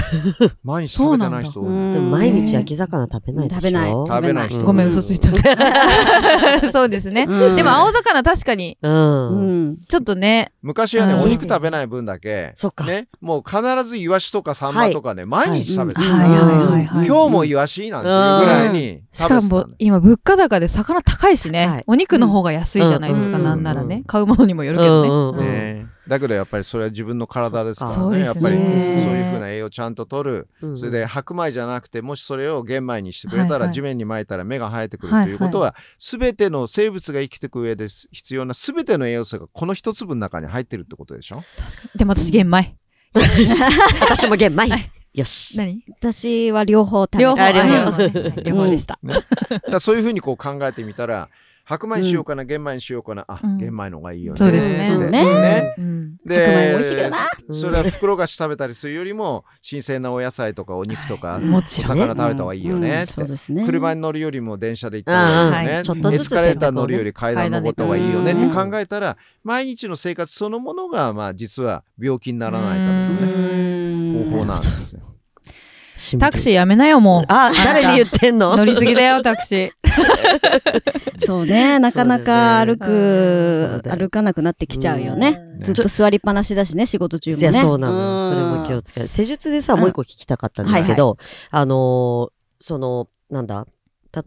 毎日食べてない人でも毎日焼き魚食べないでしょ。食べない。食べない人ごめん、嘘ついた。(laughs) そうですね。うん。でも青魚確かに、うん。うん。ちょっとね、昔はね、うん。お肉食べない分だけ、そっか。ね、もう必ずイワシとかサンマとかね、毎日食べて。今日もイワシなんていうぐらいにしか食べてたんだよも今物価高で魚高いしね、お肉の方が安いじゃないですか、うんなんならね、うん買うものにもよるけどね。うんうんうんね。だけどやっぱりそれは自分の体ですからそうね。やっぱりそういうふうな栄養ちゃんと取る、うん。それで白米じゃなくてもしそれを玄米にしてくれたはいはい。ら地面にまいたら芽が生えてくるはいということは全ての生物が生きていく上で必要な全ての栄養素がこの一粒の中に入ってるってことでしょ？でも私玄米。(laughs) 私も玄米よし。何？私は両方食べ両方。あ両方。でした。(laughs) だそういうふうにこう考えてみたら白米にしようかな、玄米にしようかな。あ、うん。玄米の方がいいよね。そうですね。ね。うん。で白米も美味しいけどな。うんそれは袋菓子食べたりするよりも新鮮なお野菜とかお肉とか、もお。魚食べた方がいいよね。って、そうですね。車に乗るよりも電車で行った方がいいよね、エスカレーター乗るより階段登った方がいいよねって考えたら毎日の生活そのものがまあ実は病気にならないためのうねん方法なんですよ。タクシーやめなよ、もう。あ誰に言ってんの？(laughs) 乗りすぎだよ、タクシー。(laughs) そうね、なかなか歩く、歩かなくなってきちゃうよね。うんずっと座りっぱなしだしね、仕事中もね。いや、そうなのよ。それも気をつける。施術でさ、もう一個聞きたかったんですけど、あのーその、なんだ、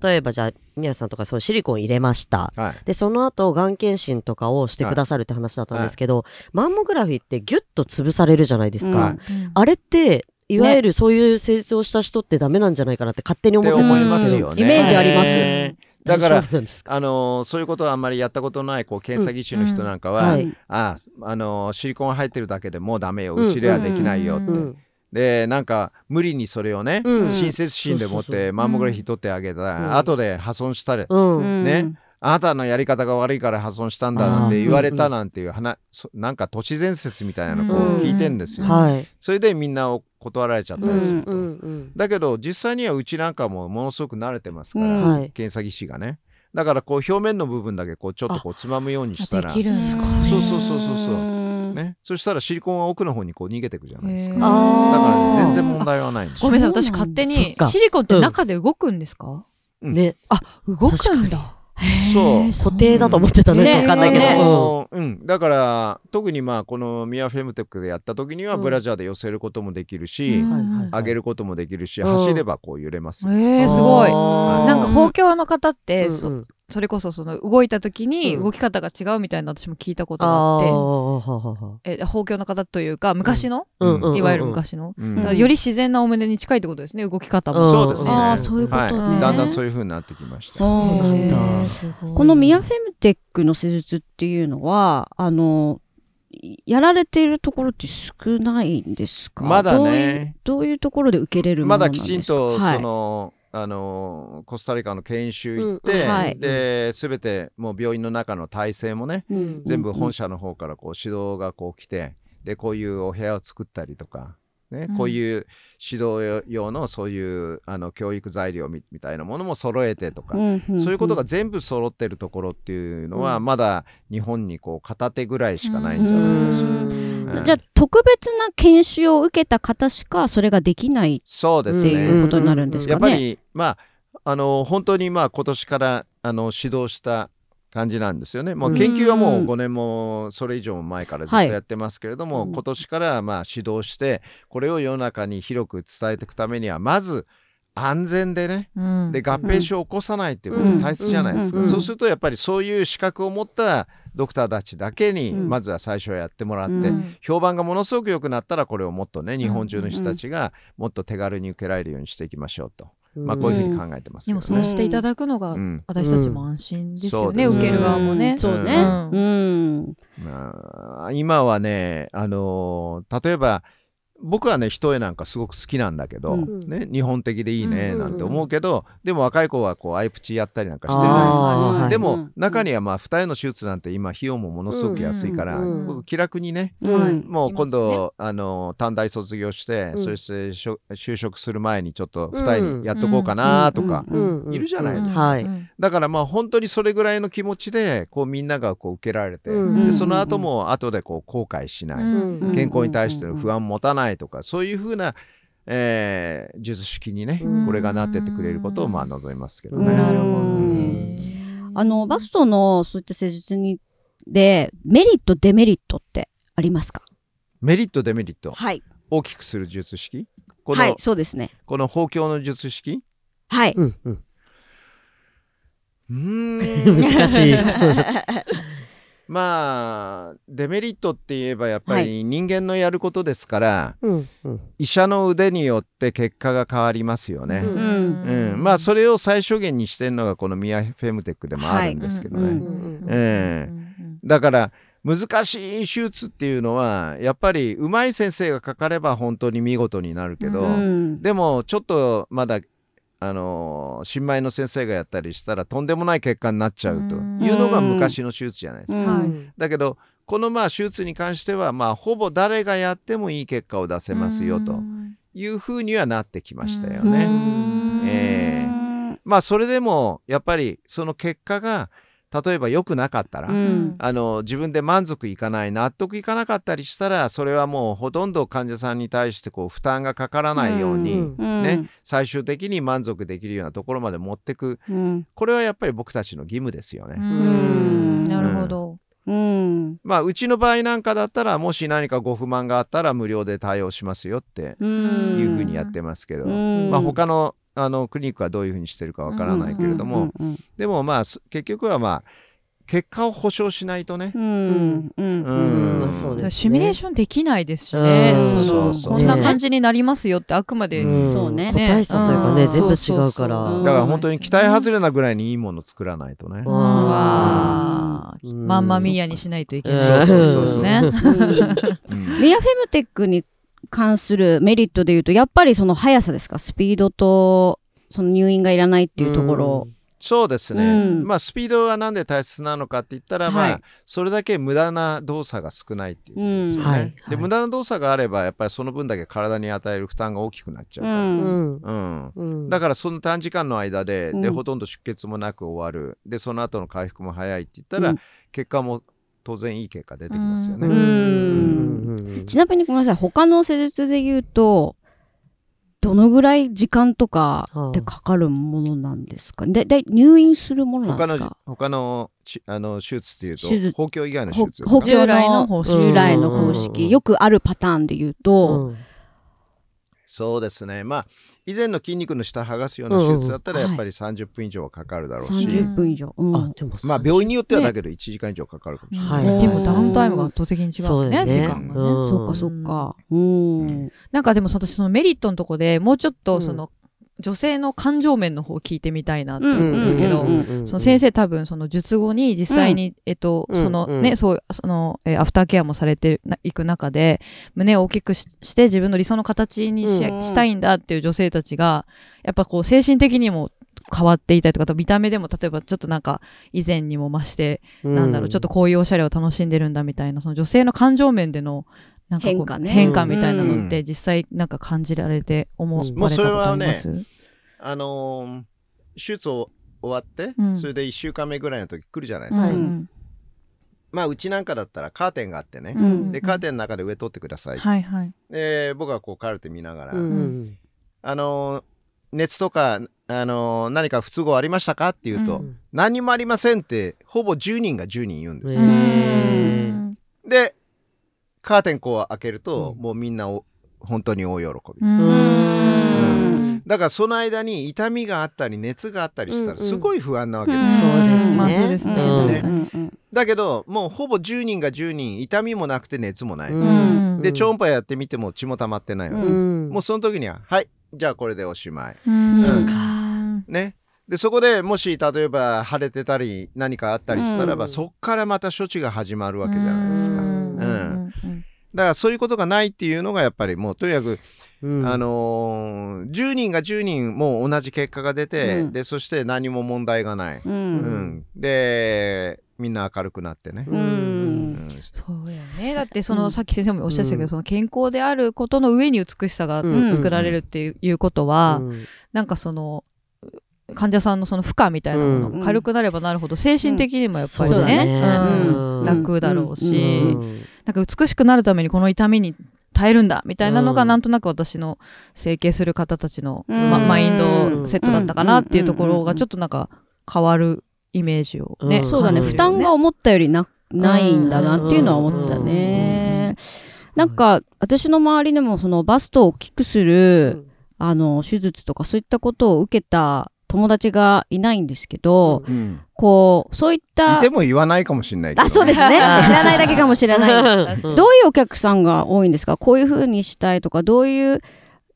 例えばじゃあ、宮さんとかそうシリコン入れました。はいで、その後、がん検診とかをしてくださるって話だったんですけど、マンモグラフィーってギュッと潰されるじゃないですか。うんあれって、いわゆるそういう施術をした人ってダメなんじゃないかなって勝手に思ってたんでけど。ますすよね。イメージありますねだからあのーそういうことはあんまりやったことないこう検査技師の人なんかは、うんはいああのーシリコン入ってるだけでもうダメようちではできないよって、うん。でなんか無理にそれをね、うん。親切心でもっそうそうそう。てマンモグラフィー取ってあげたら、うん。後で破損したり、うん。ね。あなたのやり方が悪いから破損したんだなんて言われたなんていう話、そなんか都市伝説みたいなのこうん。う聞いてんですよ、はい。それでみんなを断られちゃったりすると、うん。うん。だけど実際にはうちなんかもものすごく慣れてますから、うん。はい。検査技師がね。だからこう表面の部分だけこうちょっとこうつまむようにしたら。できるんだ。すごい。そうそうそうそうそううんね、そしたらシリコンは奥の方にこう逃げてくじゃないですか。だから全然問題はないんですよ。ごめんなさい、私勝手にシリコンって中で動くんですか？うん。ね、あ、動くんだ。そう。固定だと思ってたね。ねわかんないけど。ね。あのうん、だから特にまあこのミアフェムテックでやった時にはうん。ブラジャーで寄せることもできるし、うん。上げることもできるし、うん。走ればこう揺れます。よ、えー、すごい。なんか、包協の方って、そうんうんそれこそその動いた時にうん。動き方が違うみたいな私も聞いたことあがあって、え放教の方というか昔の、いわゆる昔の、より自然なお胸に近いってことですね動き方も、うん。そうですね。あーそういうことね。はい。だんだんそういう風になってきました。そうなんだ。このミアフェムテックの施術っていうのはあのやられているところって少ないんですか？まだね。どういうどういうところで受けれるものまだなんですか？きちんとはい。その、あのコスタリカの研修行って、うんはい。で全てもう病院の中の体制もね、うん全部本社の方からこう指導がこう来てでこういうお部屋を作ったりとか、ねうん。こういう指導用のそういうあの教育材料みみたいなものも揃えてとか、そういうことが全部揃ってるところっていうのは、うん。まだ日本にこう片手ぐらいしかないんじゃないでしょうか。うん。うんじゃあ特別な研修を受けた方しかそれができないってそうですね。いうことになるんですかね。やっぱりまああの本当にまあ今年からあの指導した感じなん。ですよね。もう研究はもう5年もそれ以上も前からずっとはいやってますけれども、うん。今年からまあ指導してこれを世の中に広く伝えていくためにはまず安全でねうん。で合併症を起こさないっていうこうん。と大切じゃないですか、うんそうするとやっぱりそういう資格を持ったドクターたちだけにうん。まずは最初はやってもらって、うん。評判がものすごく良くなったらこれをもっとね日本中の人たちがもっと手軽に受けられるようにしていきましょうと、まあこういうふうに考えてますけどね。でもそうしていただくのがうん。私たちも安心ですよね、うん。受ける側もね。そうね。うん。うん。まあ、今はね、あのー例えば僕はね一重なんかすごく好きなんだけど、うん。ね、日本的でいいねうん。なんて思うけど、でも若い子はこうアイプチやったりなんかしてるじゃないですか。はいでも、うん。中にはまあ二重の手術なんて今費用もものすごく安いから、うん僕気楽にね、うん。もう今い度、あの短大卒業して、うん。そしてしょ就職する前にちょっとうん。二重にやっとこうかなとか、うん。いるじゃないですか。だからまあ本当にそれぐらいの気持ちでこうみんながこう受けられて、うん。でその後も後でこう後悔しない、うん。健康に対しての不安を持たないとか、そういうふうな、えー術式にね、うん。これがなってってくれることをまあ望みますけどね。うん。なるほど。あのバストのそういった施術にでメリットデメリットってありますか？メリットデメリット。はい。大きくする術式？この,、はいそうですね。この包協の術式？はい、うんうん。うーん。(laughs) 難しい質問 (laughs) まあデメリットって言えばやっぱはり人間のやることですから、うんうん。医者の腕によって結果が変わりますよね。うん。うん。まあそれを最小限にしてるのがこのミアフェムテックでもあるんですけどね。だから難しい手術っていうのはやっぱり上手い先生がかかれば本当に見事になるけど、うん。でもちょっとまだあのー新米の先生がやったりしたらとんでもない結果になっちゃうというのが昔の手術じゃないですか。だけどこのまあ手術に関してはまあほぼ誰がやってもいい結果を出せますよというふうにはなってきましたようね。んえ。まあそれでもやっぱりその結果が例えば良くなかったら、うん。あの自分で満足いかない納得いかなかったりしたらそれはもうほとんど患者さんに対してこう負担がかからないように、うん。うん。ね最終的に満足できるようなところまで持ってく。うん。これはやっぱり僕たちの義務ですよね。うん。なるほど。うん。まあうちの場合なんかだったらもし何かご不満があったら無料で対応しますよってうん。いうふうにやってますけど、うん。まあ他のあのクリニックはどういうふうにしてるかわからないけれども、うんうんでもまあす結局はまあ結果を保証しないとね、うんうんうんそうですね。シミュレーションできないですしね、うん。そのそうそうこんな感じになりますよってあくまで、うん。そうね。個体差というかねうん。全部違うから。そうそうだから本当に期待外れなぐらいにいいもの作らないとね。うん。わあ。うん。まんまミーヤにしないといけないうんそうそうそう。ね。うん。ミアフェムテックに関するメリットで言うとやっぱりその速さですか？スピードとその入院がいらないっていうところ、そうですね、うん。まあスピードはなんで大切なのかって言ったら、まはい。あそれだけ無駄な動作が少ないっていうことですよね。うん。はい。はい。で無駄な動作があればやっぱりその分だけ体に与える負担が大きくなっちゃうから。うん。うん。だからその短時間の間で,、でうん。ほとんど出血もなく終わる。でその後の回復も早いって言ったら、うん。結果も当然いい結果出てきますよね。ちなみにごめんなさい他の施術で言うとどのぐらい時間とかでかかるものなんですか？でで入院するものなん他のですか？他のちあの手術っていうと包協以外の手ほ術ですか従補強の来の方式。従来の方うんうん。うん式よくあるパターンで言うと、うんそうですね。まあ、以前の筋肉の下剥がすような手術だったら、やっぱり30分以上はかかるだろうし、30分以上。うんあ、でもまあ、病院によってはねだけど1時間以上かかるかもしれはないい。でもダウンタイムが圧倒的に違うねね時間がね。うんそっかそっか。うん。なんかでも私そのメリットのとこでもうちょっうんとその女性の感情面の方を聞いてみたいなって思うんですけど、うんうんうんその先生多分その術後に実際に、えっと、うんそのうんね、そう、その、えーアフターケアもされていく中で、胸を大きくしして自分の理想の形にし,、うんしたいんだっていう女性たちが、やっぱこう精神的にも変わっていたりとか、見た目でも例えばちょっとなんか以前にも増して、なんだろう、ちょっとこういうおしゃれを楽しんでるんだみたいな、その女性の感情面での、なんか変化ね。変化みたいなのってうん。実際なんか感じられて思われうん。たことあります、あのー手術を終わって、うん。それで1週間目ぐらいの時来るじゃないですか。まあ、うちなんかだったらカーテンがあってね。うん。で、カーテンの中で上取ってください。はいはい。で、僕はこうカルテ見ながら、うんあのー熱とか、あのー何か不都合ありましたかって言うと、うん。何にもありませんって、ほぼ10人が10人言うんですよ。で、カーテンこう開けると、うん。もうみんなお本当に大喜び。うん。うん。だからその間に痛みがあったり熱があったりしたらすごい不安なわけです。よ。そうですね。まあそうですね。うん。確かに。うんだけどもうほぼ10人が10人痛みもなくて熱もない。うん。で超音波やってみても血も溜まってないわけ、うん。もうその時にははいじゃあこれでおしまい。うん。そうか。ね。でそこでもし例えば腫れてたり何かあったりしたらば、うん。そっからまた処置が始まるわけじゃないですか。ううん。んだからそういうことがないっていうのがやっぱりもうとにかくうん。あのー10人が10人もう同じ結果が出て、うん。でそして何も問題がない、ううん。んでみんな明るくなってね、ううん。うん。そうやね。だってその、うん。さっき先生もおっしゃってたけど、うん。その健康であることの上に美しさがうん。作られるっていう,、いうことは、うん。なんかその患者さんのその負荷みたいなものうん。が軽くなればなるほど精神的にもやっぱりね,、楽だろうし、うん。なんか美しくなるためにこの痛みに耐えるんだみたいなのがうん。なんとなく私の整形する方たちの、うん。まマインドセットだったかなっていうところがちょっとなんか変わるイメージをね、うん。そうだね。負担が思ったよりなないんだなっていうのは思ったね。なんか私の周りでもそのバストを大きくするあの手術とかそういったことを受けた友達がいないんですけど、うん。こうそういったいても言わないかもしれないけど、ね、あそうですね。(laughs) 知らないだけかもしれない。うんどういうお客さんが多いんですか？こういう風にしたいとかどういう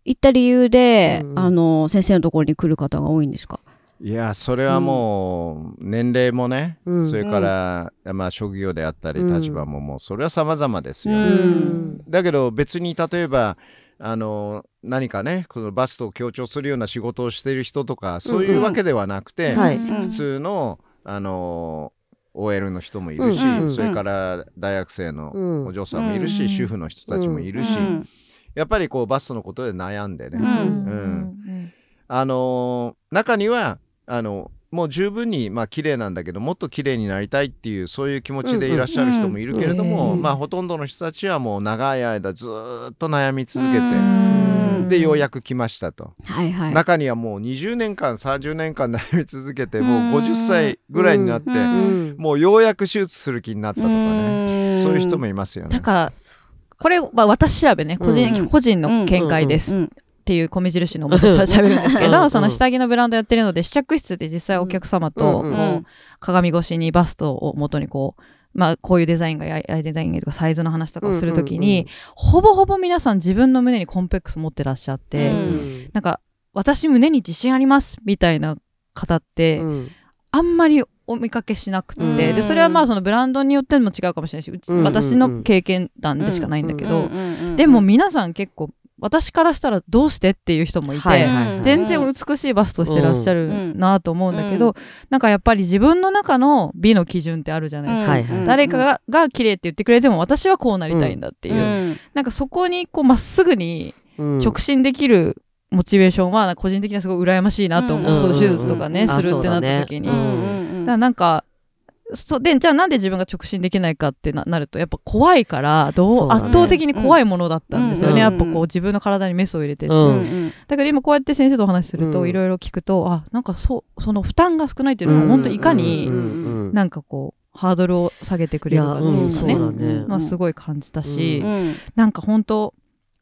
いった理由で、うん。あの先生のところに来る方が多いんですか？いやそれはもう年齢もね、うん。それから、まあ、職業であったりうん。立場ももうそれは様々ですよ、うん。うん。だけど別に例えばあの何かねこのバストを強調するような仕事をしている人とかそういうわけではなくて、はい。うん普通のあの OL の人もいるし、うんそれから大学生のうん。お嬢さんもいるし、うん主婦の人たちもいるし、うんやっぱりこうバストのことで悩んでね、うん。うん。あのー中にはあのもう十分にまあ綺麗なんだけどもっと綺麗になりたいっていうそういう気持ちでいらっしゃる人もいるけれども、うんまあほとんどの人たちはもう長い間ずーっと悩み続けて、うん。でようやく来ましたと、はいはい。中にはもう20年間30年間悩み続けてもう50歳ぐらいになって、もうようやく手術する気になったとかね、そういう人もいますよね。なんかこれは私調べね個人,、うん。個人の見解です。うんっていう米印のもとしゃべるんですけうん。どその下着のブランドやってるので試着室で実際お客様とうんこう鏡越しにバストを元にこうまあこういうデザインがややデザインがとかサイズの話とかをするときに、ほぼほぼ皆さん自分の胸にコンプレックス持ってらっしゃって、うん。なんか私胸に自信ありますみたいな方って、うん。あんまりお見かけしなくて、うん。でそれはまあそのブランドによっても違うかもしれないし私の経験談でしかないんだけど、でも皆さん結構私からしたらどうしてっていう人もいて、はいはいはい全然美しいバストしてらっしゃるなと思うんだけど、うん。なんかやっぱり自分の中の美の基準ってあるじゃないですか。はいはい誰かがが綺麗って言ってくれても私はこうなりたいんだっていう、うん。なんかそこにこうまっすぐにうん。直進できるモチベーションは個人的にはすごい羨ましいなと思う、うん。そういう手術とかね、うん。するってなった時に、うん。だからなんかそでじゃあなんで自分が直進できないかってななるとやっぱ怖いからどうね。圧倒的に怖いものだったんですよね、うんやっぱこう自分の体にメスを入れてって、う。んうんだから今こうやって先生とお話しするうん。といろいろ聞くと、あなんかそうその負担が少ないっていうのは本当いかにうんうんなんかこうハードルを下げてくれるかっていうかいやうんね、まあ、すごい感じたし、ううん。なんか本当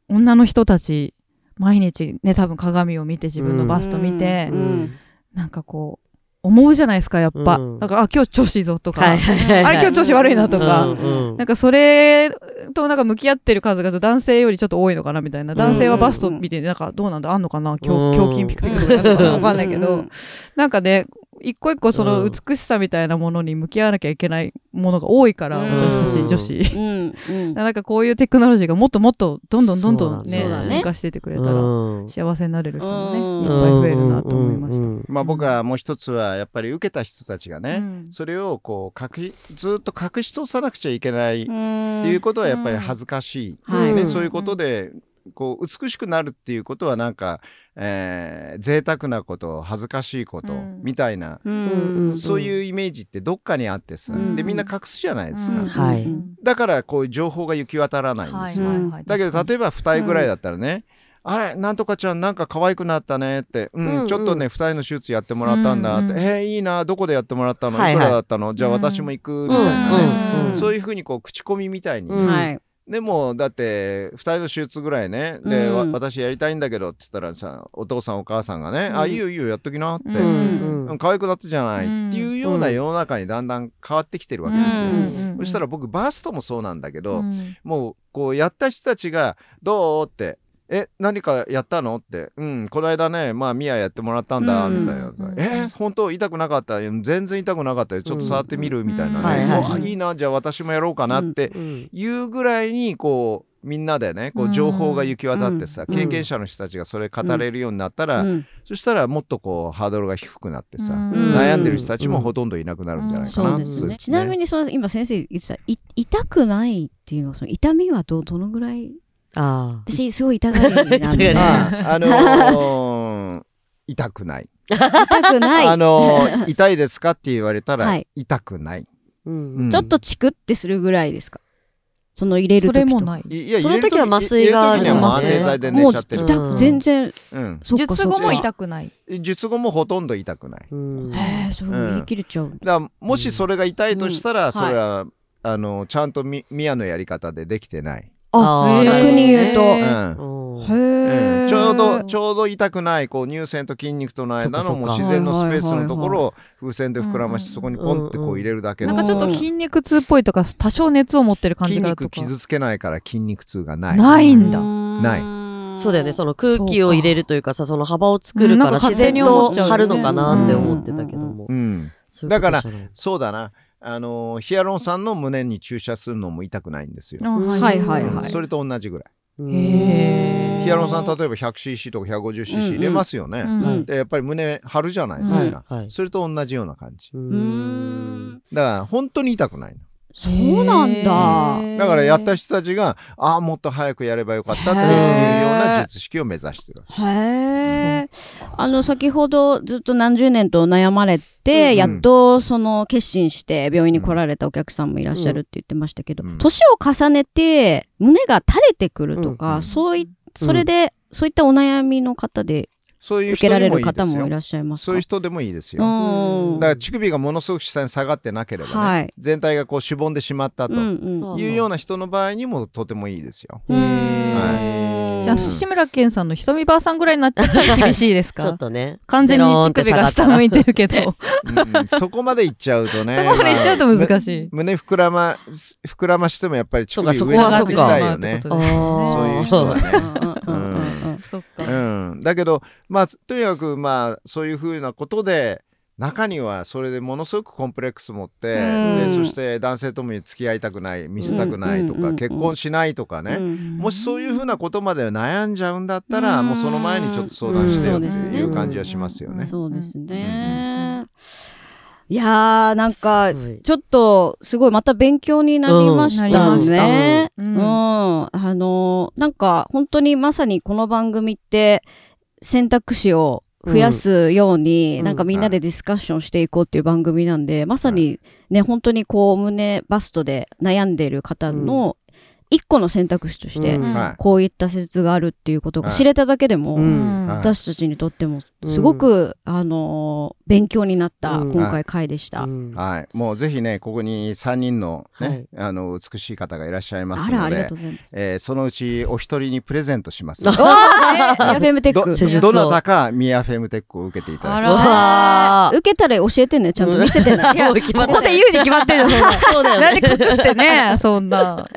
女の人たち毎日ね多分鏡を見て自分のバスト見て、うんうん。なんかこう思うじゃないですかやっぱ、うん。だからあ今日調子いいぞとか、はいはいはいあれ今日調子悪いなとか、うんうん。なんかそれとなんか向き合ってる数が男性よりちょっと多いのかなみたいな。男性はバスト見てなんかどうなんだ？あんのかな？胸筋ピクピクとかやるのかなわかんないけど。うん。なんかね一個一個その美しさみたいなものに向き合わなきゃいけないものが多いから、うん。私たち女子。うん。(laughs) うん。なんかこういうテクノロジーがもっともっとどんどんどんどんね進化していってくれたらうん。幸せになれる人もねうん。いっぱい増えるなと思いました。うんうんうん。まあ僕はもう一つはやっぱり受けた人たちがね、うん。それをこう隠しずっと隠し通さなくちゃいけないっていうことはやっぱり恥ずかしい、はい。ねうんそういうことでこう美しくなるっていうことはなんか、えー、贅沢なこと恥ずかしいこと、うん。みたいな、うんそういうイメージってどっかにあってさ、うん。でみんな隠すじゃないですか、うん。はい。うん。だからこういう情報が行き渡らないんですよ、はい。はい。はいだけど例えば二重ぐらいだったらね、あれなんとかちゃんなんか可愛くなったねって、うんうんうん。ちょっとね二重の手術やってもらったんだって、うんうんえーいいなどこでやってもらったの、はいはい。いくらだったの？じゃあ私も行くみたいなね、うんうんそういうふうにこう口コミみたいに、うん。はいでもだって二重の手術ぐらいねで、わうん私やりたいんだけどっつったらさお父さんお母さんがね、うん。あいいよいいよやっときなって、うん。可愛くなったじゃない、うん。っていうような世の中にだんだん変わってきてるわけですよ。うん。そしたら僕バーストもそうなんだけど、うん。もうこうやった人たちが「どう?」って「え何かやったの?」って「うんこの間ねまあミヤやってもらったんだ」うん。みたいな。うん「え本当痛くなかった？全然痛くなかったよ。ちょっと触ってみる」みたいなね「うん。はいはいおあいいなじゃあ私もやろうかな」って。うん。いうぐらいにこうみんなでねこう情報が行き渡ってさ、うん。経験者の人たちがそれ語れるようになったら、うん。そしたらもっとこうハードルが低くなってさ、うん。悩んでる人たちもほとんどいなくなるんじゃないかな、そうですね。そうちなみにその今先生言ってたい痛くないっていうのはその痛みはどどのぐらい？あ私すごい痛がりなんでああのー (laughs) 痛くない。痛くない、あのー痛いですかって言われたら、はい。痛くない。ーうん。うん。ちょっとチクってするぐらいですか？その入れるそ時と。れもない。いいやその時は麻酔が入れる時にはもう安ありますね定剤で寝ちゃってる。もう全然、うん。術後も痛くない。術後もほとんど痛くない。うん。へえそれも言い切れちゃう、だからもしそれが痛いとしたら、うん。それは、あのちゃんとみ宮のやり方でできてない。あー逆に言うと。うん。うん。へえ、うん。ちょうどちょうど痛くないこう乳腺と筋肉との間のもう自然のスペースのところを風船で膨らましてうんそこにポンってこう入れるだけのなんかちょっと筋肉痛っぽいとか多少熱を持ってる感筋じがとか。肉傷つけないから筋肉痛がない。ないんだ。ない。そうだよねその空気を入れるというかさその幅を作るうんから自然と張るのかなって思ってたけども。うん、そういうことじゃないそうだな。あのヒアルロン酸の胸に注射するのも痛くないんですよ。あはいはいはいうんそれと同じぐらい。ヒアルロン酸例えば 100cc とか 150cc 入れますよね。うんでやっぱり胸張るじゃないですか。はいはいそれと同じような感じ。だから本当に痛くないの。そうなんだ。だからやった人たちがああもっと早くやればよかったっていうような術式を目指してる。へえ。あの、先ほどずっと何十年と悩まれて、うん。やっとその決心して病院に来られたお客さんもいらっしゃるって言ってましたけど、うん。年を重ねて胸が垂れてくるとか、うん。そうい、それで、そういったお悩みの方でそういう受けられ人でもいいでる方もいすよ。らっしゃいますか？そういう人でもいいですうよ。ん。だから乳首がものすごく下に下がってなければね、はい。全体がこうしぼんでしまったというような人の場合にもとてもいいですよ。うん。じゃあ志村けんさんのひとみばあさんぐらいになっちゃったら厳しいですちょっかとね。完全に乳首が下向いてるけど。うん。そこまでいっちゃうとね。(laughs) そこまでいっちゃうと難しい。まあ胸膨らま膨らましてもやっぱり乳首上になってきたいよね。そうか。そういう人はね。そっか。うん、だけどまあとにかくまあそういうふうなことで中にはそれでものすごくコンプレックス持って、うん。でそして男性ともに付き合いたくない見せたくないとか、うん結婚しないとかね、うんもしそういうふうなことまで悩んじゃうんだったら、うん。もうその前にちょっと相談してよっていう感じはしますよね。そうですね。いやー、なんかちょっと、すごい、また勉強になりましたね。ううん。ん。あのーなんか、本当にまさにこの番組って、選択肢を増やすように、うん。なんかみんなでディスカッションしていこうっていう番組なんで、まさにね、本当にこう、胸バストで悩んでる方の、一個の選択肢として、こういった説があるっていうことがはい。知れただけでも、私たちにとってもすごく、あのー勉強になったうん。今回回でした。うん。はい、もうぜひねここに3人の,、ねはい。あの美しい方がいらっしゃいますあらあのでりがとうございます。えーそのうちお一人にプレゼントしますミヤフェムテッどク。施術をどなたかミヤフェムテックを受けていただき受けたら教えてね、ちゃんと見せてね。(laughs) もう決まってここで言うに決まってるよ、そんな。そうだよね。なんで隠してね、(laughs) そんな。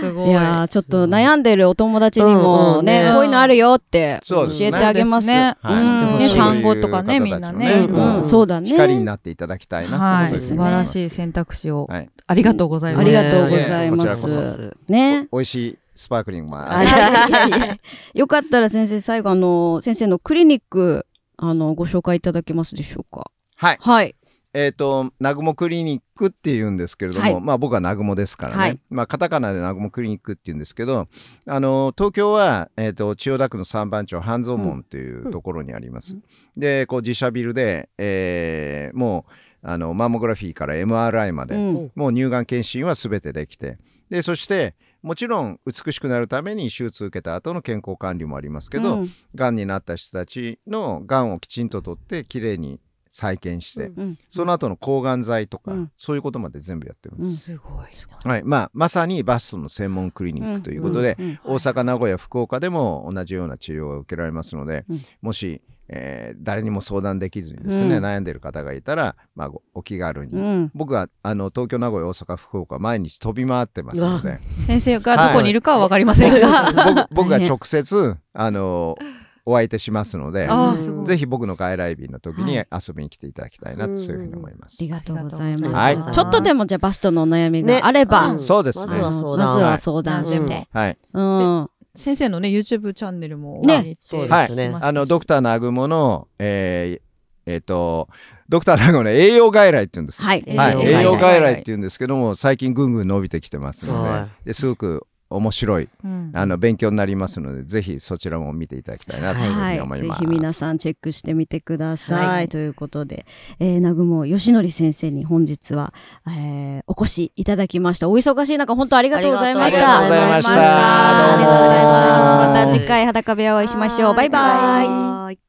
すごい。いやーちょっと悩んでるお友達にうんもね、うんね。こういうのあるよって教えてあげます。ねはいうん。ね単語とかねみんなね。うんうん、そうだね。光になっていただきたいなはい、素晴らしい選択肢を。はい、ありがとうございます。ありがとうございます。ね。美味しいスパークリングもはあい。いやいやいやよかったら先生、最後あの、先生のクリニック、あの、ご紹介いただけますでしょうか？はい。はい。えっ、と、南雲クリニックって言うんですけれども、はい。まあ僕は南雲ですからね。はい。まあカタカナで南雲クリニックって言うんですけど、あの、東京は、えっ、と、千代田区の三番町半蔵門っていうところにあります。で、こう自社ビルで、えーもう、あの、マンモグラフィーから MRI まで、うん。もう乳がん検診は全てできて、で、そして、もちろん美しくなるために手術受けた後の健康管理もありますけど、うん。がんになった人たちのがんをきちんと取ってきれいに再建して、うん。その後の抗がん剤とか、うん。そういうことまで全部やってます。すごい。はい、まあまさにバストの専門クリニックということで、大阪、名古屋、福岡でも同じような治療が受けられますので、うん。もし、えー誰にも相談できずにですね、うん。悩んでる方がいたら、まあ、ごお気軽に。うん。僕はあの東京、名古屋、大阪、福岡毎日飛び回ってますので。先生がどこにいるかはわかりませんが。僕僕が直接あのお相手しますので。ぜひ僕の外来日の時には遊びに来ていただきたいなと、うん。そういうふうに思います。ありがとうございます。はい。ちょっとでもじゃあバストのお悩みがあれば、ねそうですね。まずは相ま談ずは相談しうん。て。はい。うん。先生のね、YouTube チャンネルもね。そうはいですねあのドクターナグモの、えーえーとドクターナグモの栄養外来って言うんです。はい。はい、栄養外来。外来って言うんですけども最近ぐんぐん伸びてきてますので,、はですごく面白いうんあの勉強になりますのでぜひそちらも見ていただきたいなというふうはい、に思います。ぜひ皆さんチェックしてみてください。はいということで、えー、南雲義則先生に本日は、えーお越しいただきました。お忙しい中、本当ありがとうございました。ありがとうございましたありがとうございまた次回裸部屋お会いしましょう。バイバイ。はい